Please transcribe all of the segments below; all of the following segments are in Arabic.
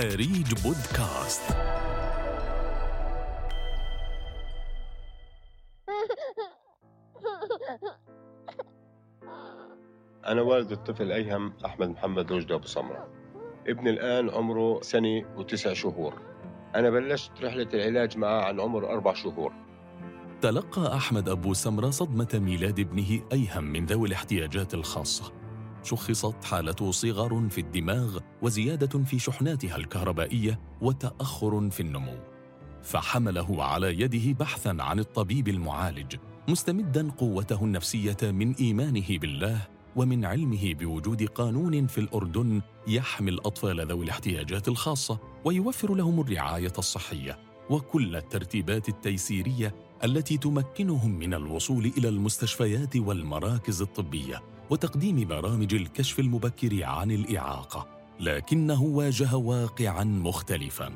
أريج بودكاست. أنا والد الطفل أيهم أحمد محمد رشدي أبو سمرة. ابني الآن عمره سنة وتسع شهور. أنا بلشت رحلة العلاج معه عن عمر أربع شهور. تلقى أحمد أبو سمرة صدمة ميلاد ابنه أيهم من ذوي الاحتياجات الخاصة. شخصت حالته صغر في الدماغ وزيادة في شحناتها الكهربائية وتأخر في النمو. فحمله على يده بحثا عن الطبيب المعالج مستمدا قوته النفسية من إيمانه بالله ومن علمه بوجود قانون في الأردن يحمي الاطفال ذوي الاحتياجات الخاصة ويوفر لهم الرعاية الصحية وكل الترتيبات التيسيرية التي تمكنهم من الوصول إلى المستشفيات والمراكز الطبية. وتقديم برامج الكشف المبكر عن الإعاقة لكنه واجه واقعا مختلفا.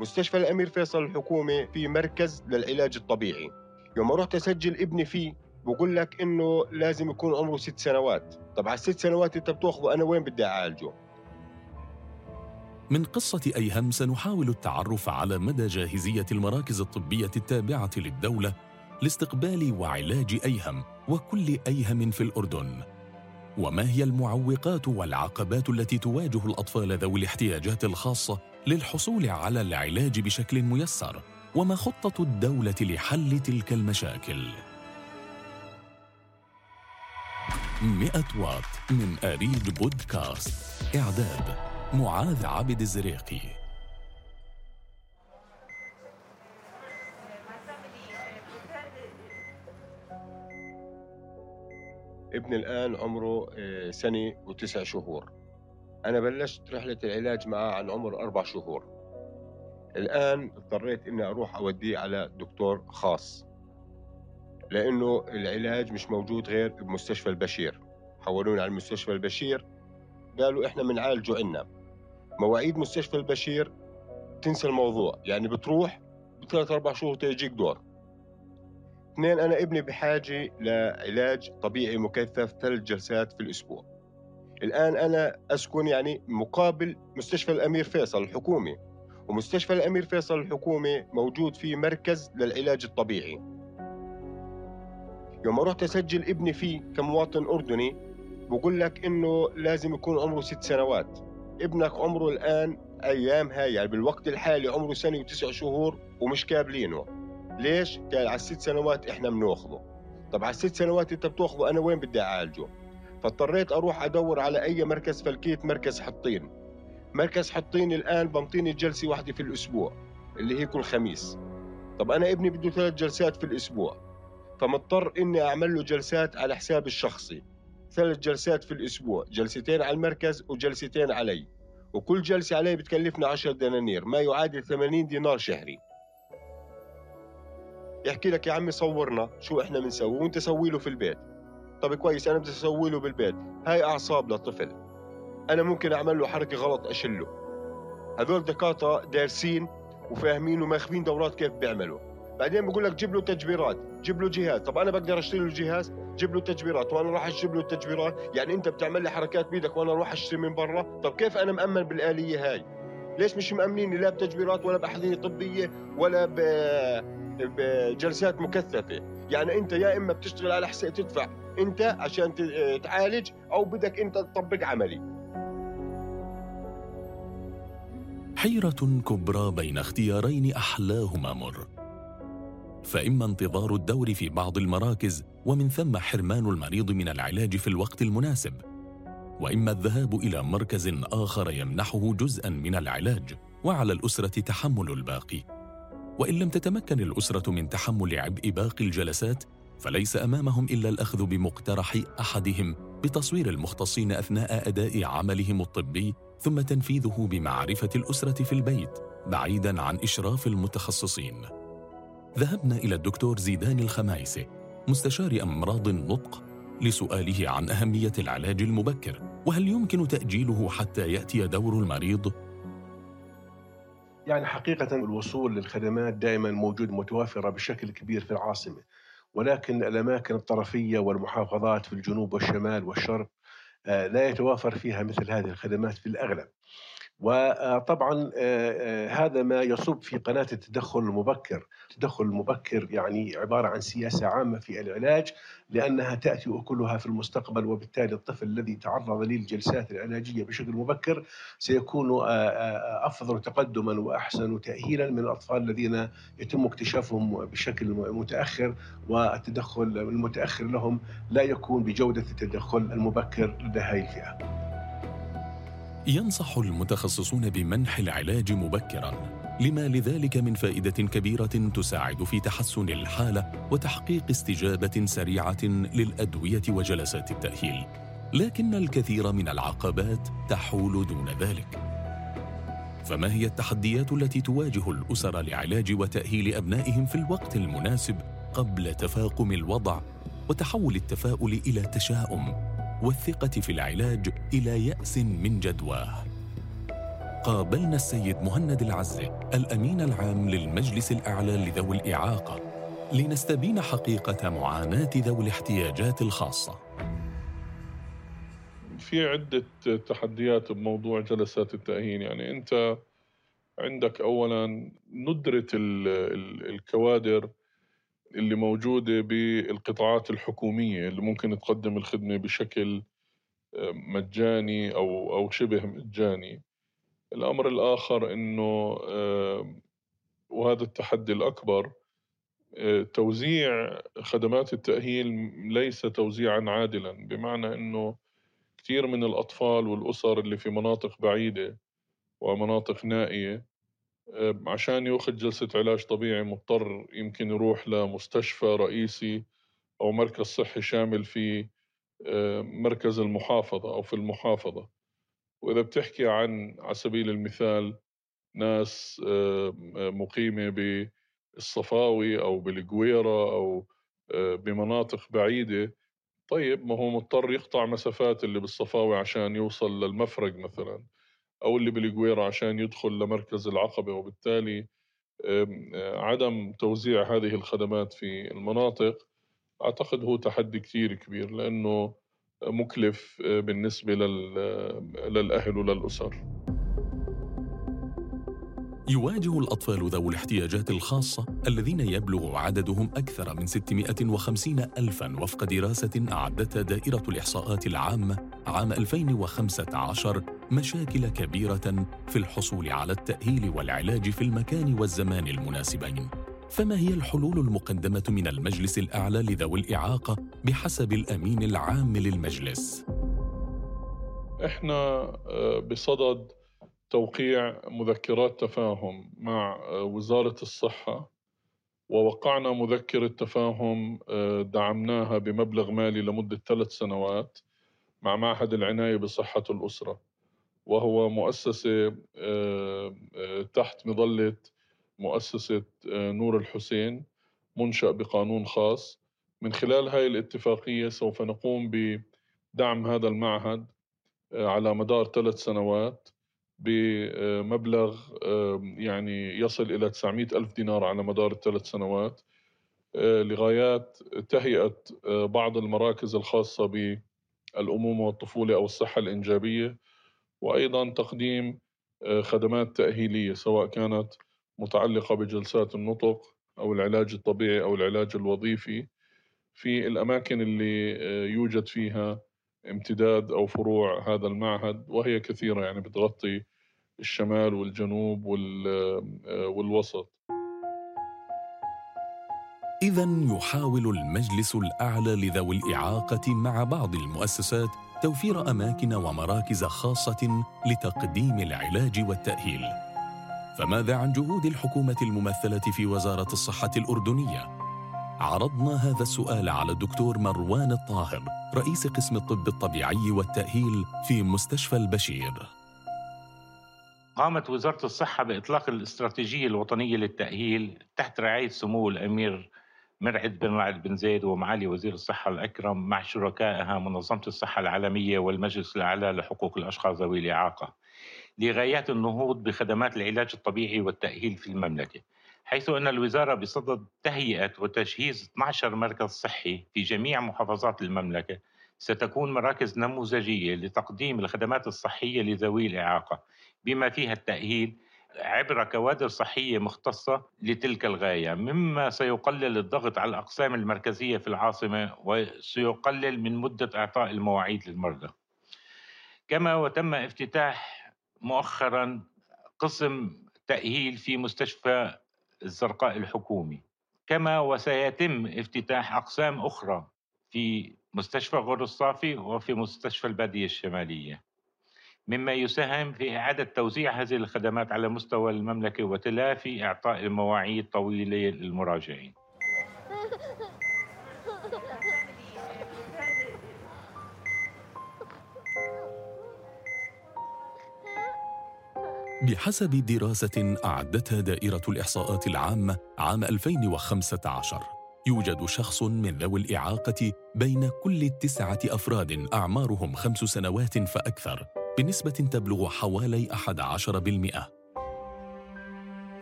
مستشفى الأمير فيصل الحكومي في مركز للعلاج الطبيعي. يوم رحت أسجل ابني فيه بقول لك إنه لازم يكون عمره ست سنوات. طب على الست سنوات أنت بتاخذه أنا وين بدي أعالجه؟ من قصة أيهم سنحاول التعرف على مدى جاهزية المراكز الطبية التابعة للدولة لاستقبال وعلاج أيهم. وكل أيهم في الأردن. وما هي المعوقات والعقبات التي تواجه الأطفال ذوي الاحتياجات الخاصة للحصول على العلاج بشكل ميسر؟ وما خطة الدولة لحل تلك المشاكل؟ 100 واط من أريج بودكاست إعداد معاذ عبد الزريقي ابني الآن عمره آه، سنة وتسع شهور. أنا بلشت رحلة العلاج معه عن عمر أربع شهور. الآن اضطريت إني أروح أوديه على دكتور خاص لأنه العلاج مش موجود غير بمستشفى البشير. حولونا على مستشفى البشير قالوا إحنا بنعالجه عنا. مواعيد مستشفى البشير تنسى الموضوع يعني بتروح بثلاث أربع شهور تيجيك دور. اثنين أنا ابني بحاجة لعلاج طبيعي مكثف ثلاث جلسات في الأسبوع. الآن أنا أسكن يعني مقابل مستشفى الأمير فيصل الحكومي ومستشفى الأمير فيصل الحكومي موجود فيه مركز للعلاج الطبيعي. يوم رحت أسجل ابني فيه كمواطن أردني بقول لك إنه لازم يكون عمره ست سنوات. ابنك عمره الآن أيام هاي يعني بالوقت الحالي عمره سنة وتسع شهور ومش كابلينه. ليش؟ قال على الست سنوات إحنا بنأخذه. طب على الست سنوات أنت بتأخذه أنا وين بدي أعالجه؟ فاضطريت أروح أدور على أي مركز فلكيت مركز حطين. مركز حطين الآن بنطيني جلسة واحدة في الأسبوع اللي هي كل خميس. طب أنا ابني بده ثلاث جلسات في الأسبوع. فمضطر إني أعمل له جلسات على حسابي الشخصي. ثلاث جلسات في الأسبوع جلستين على المركز وجلستين علي. وكل جلسة علي بتكلفنا 10 دنانير ما يعادل 80 دينار شهري. يحكي لك يا عمي صورنا شو إحنا بنسوي وأنت سوي له في البيت. طب كويس أنا بدي أسوي له بالبيت. هاي اعصاب للطفل أنا ممكن أعمل له حركة غلط أشله. هذول دكاترة دارسين وفاهمين وماخذين دورات كيف بيعملوا. بعدين بقول لك جيب له تجبيرات جيب له جهاز. طب أنا بقدر أشتري له جهاز؟ جيب له تجبيرات وأنا راح أجيب له التجبيرات. يعني أنت بتعمل لي حركات بإيدك وأنا أروح أشتري من برا؟ طب كيف أنا مأمن بالآلية هاي؟ ليش مش مأمنيني لا بتجبيرات ولا بأحذية طبية ولا ب... بجلسات مكثفة. يعني أنت يا إما بتشتغل على حساب تدفع أنت عشان تعالج أو بدك أنت تطبق عملي. حيرة كبرى بين اختيارين أحلاهما مر. فإما انتظار الدور في بعض المراكز ومن ثم حرمان المريض من العلاج في الوقت المناسب. وإما الذهاب إلى مركز آخر يمنحه جزءا من العلاج وعلى الأسرة تحمل الباقي. وإن لم تتمكن الأسرة من تحمل عبء باقي الجلسات فليس أمامهم إلا الأخذ بمقترح أحدهم بتصوير المختصين أثناء أداء عملهم الطبي ثم تنفيذه بمعرفة الأسرة في البيت بعيدا عن إشراف المتخصصين. ذهبنا إلى الدكتور زيدان الخمايسي مستشار أمراض النطق لسؤاله عن أهمية العلاج المبكر وهل يمكن تأجيله حتى يأتي دور المريض؟ يعني حقيقة الوصول للخدمات دائما موجود متوافرة بشكل كبير في العاصمة ولكن الأماكن الطرفية والمحافظات في الجنوب والشمال والشرق آه، لا يتوافر فيها مثل هذه الخدمات في الأغلب. وطبعا هذا ما يصب في قناة التدخل المبكر، التدخل المبكر يعني عبارة عن سياسة عامة في العلاج لأنها تأتي أكلها في المستقبل وبالتالي الطفل الذي تعرض للجلسات العلاجية بشكل مبكر سيكون أفضل تقدما وأحسن تاهيلا من الأطفال الذين يتم اكتشافهم بشكل متأخر والتدخل المتأخر لهم لا يكون بجودة التدخل المبكر لدى هذه الفئة. ينصح المتخصصون بمنح العلاج مبكرا. لما لذلك من فائدة كبيرة تساعد في تحسن الحالة وتحقيق استجابة سريعة للأدوية وجلسات التأهيل. لكن الكثير من العقبات تحول دون ذلك. فما هي التحديات التي تواجه الأسر لعلاج وتأهيل أبنائهم في الوقت المناسب قبل تفاقم الوضع وتحول التفاؤل إلى تشاؤم؟ والثقة في العلاج إلى يأس من جدواه. قابلنا السيد مهند العزة الأمين العام للمجلس الأعلى لذوي الإعاقة لنستبين حقيقة معاناة ذوي الاحتياجات الخاصة. في عدة تحديات بموضوع جلسات التأهيل يعني أنت عندك أولا ندرة الكوادر اللي موجودة بالقطاعات الحكومية اللي ممكن تقدم الخدمة بشكل مجاني أو أو شبه مجاني. الأمر الآخر أنه وهذا التحدي الأكبر آه، توزيع خدمات التأهيل ليس توزيعا عادلا بمعنى أنه كثير من الأطفال والأسر اللي في مناطق بعيدة ومناطق نائية عشان يأخذ جلسة علاج طبيعي مضطر يمكن يروح لمستشفى رئيسي أو مركز صحي شامل في مركز المحافظة أو في المحافظة. وإذا بتحكي عن على سبيل المثال ناس آه، مقيمة بالصفاوي أو بالقويرة أو آه، بمناطق بعيدة طيب ما هو مضطر يقطع مسافات اللي بالصفاوي عشان يوصل للمفرق مثلا. أو اللي بالقويرة عشان يدخل لمركز العقبة وبالتالي آه، عدم توزيع هذه الخدمات في المناطق أعتقد هو تحدي كثير كبير لأنه مكلف آه، بالنسبة للأهل وللأسر. يواجه الأطفال ذوي الاحتياجات الخاصة الذين يبلغ عددهم أكثر من 650 ألفاً وفق دراسة أعدتها دائرة الإحصاءات العامة عام 2015 مشاكل كبيرة في الحصول على التأهيل والعلاج في المكان والزمان المناسبين فما هي الحلول المقدمة من المجلس الأعلى لذوي الإعاقة بحسب الأمين العام للمجلس؟ إحنا آه، بصدد توقيع مذكرات تفاهم مع آه، وزارة الصحة ووقعنا مذكرة تفاهم آه، دعمناها بمبلغ مالي لمدة ثلاث سنوات مع معهد العناية بصحة الأسرة وهو مؤسسة تحت مظلة مؤسسة آه، نور الحسين منشأ بقانون خاص. من خلال هذه الاتفاقية سوف نقوم بدعم هذا المعهد آه، على مدار ثلاث سنوات بمبلغ آه، يعني يصل إلى 900 ألف دينار على مدار الثلاث سنوات لغايات تهيئة بعض المراكز الخاصة بالأمومة والطفولة أو الصحة الإنجابية. وأيضا تقديم خدمات تأهيلية سواء كانت متعلقة بجلسات النطق أو العلاج الطبيعي أو العلاج الوظيفي. في الأماكن اللي آه، يوجد فيها امتداد أو فروع هذا المعهد وهي كثيرة يعني بتغطي الشمال والجنوب آه، والوسط. إذا يحاول المجلس الأعلى لذوي الإعاقة مع بعض المؤسسات توفير أماكن ومراكز خاصة لتقديم العلاج والتأهيل فماذا عن جهود الحكومة الممثلة في وزارة الصحة الأردنية؟ عرضنا هذا السؤال على الدكتور مروان الطاهر رئيس قسم الطب الطبيعي والتأهيل في مستشفى البشير قامت وزارة الصحة بإطلاق الاستراتيجية الوطنية للتأهيل تحت رعاية سمو الأمير مرعد بن رعد بن زيد ومعالي وزير الصحة الأكرم مع شركائها منظمة الصحة العالمية والمجلس الأعلى لحقوق الأشخاص ذوي الإعاقة لغايات النهوض بخدمات العلاج الطبيعي والتأهيل في المملكة حيث أن الوزارة بصدد تهيئة وتجهيز 12 مركز صحي في جميع محافظات المملكة. ستكون مراكز نموذجية لتقديم الخدمات الصحية لذوي الإعاقة بما فيها التأهيل عبر كوادر صحية مختصة لتلك الغاية مما سيقلل الضغط على الأقسام المركزية في العاصمة وسيقلل من مدة إعطاء المواعيد للمرضى. كما وتم افتتاح مؤخرا قسم تأهيل في مستشفى الزرقاء الحكومي. كما وسيتم افتتاح أقسام أخرى في مستشفى غور الصافي وفي مستشفى البادية الشمالية. مما يساهم في إعادة توزيع هذه الخدمات على مستوى المملكة وتلافي إعطاء المواعيد طويلة للمراجعين. بحسب دراسة أعدتها دائرة الإحصاءات العامة عام 2015 يوجد شخص من ذوي الإعاقة بين كل تسعة أفراد أعمارهم خمس سنوات فأكثر. بنسبة تبلغ حوالي 11%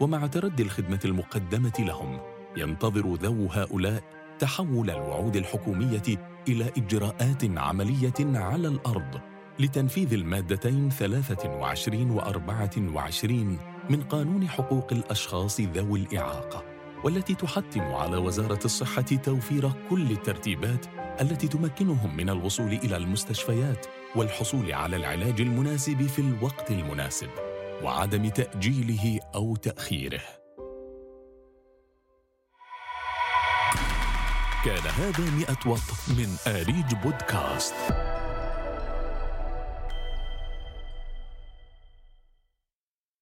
ومع تردي الخدمة المقدمة لهم ينتظر ذو هؤلاء تحول الوعود الحكومية إلى إجراءات عملية على الأرض لتنفيذ المادتين 23 و 24 من قانون حقوق الأشخاص ذوي الإعاقة والتي تحتم على وزارة الصحة توفير كل الترتيبات التي تمكنهم من الوصول إلى المستشفيات والحصول على العلاج المناسب في الوقت المناسب وعدم تأجيله أو تأخيره. كان هذا مئة وط من آريج بودكاست.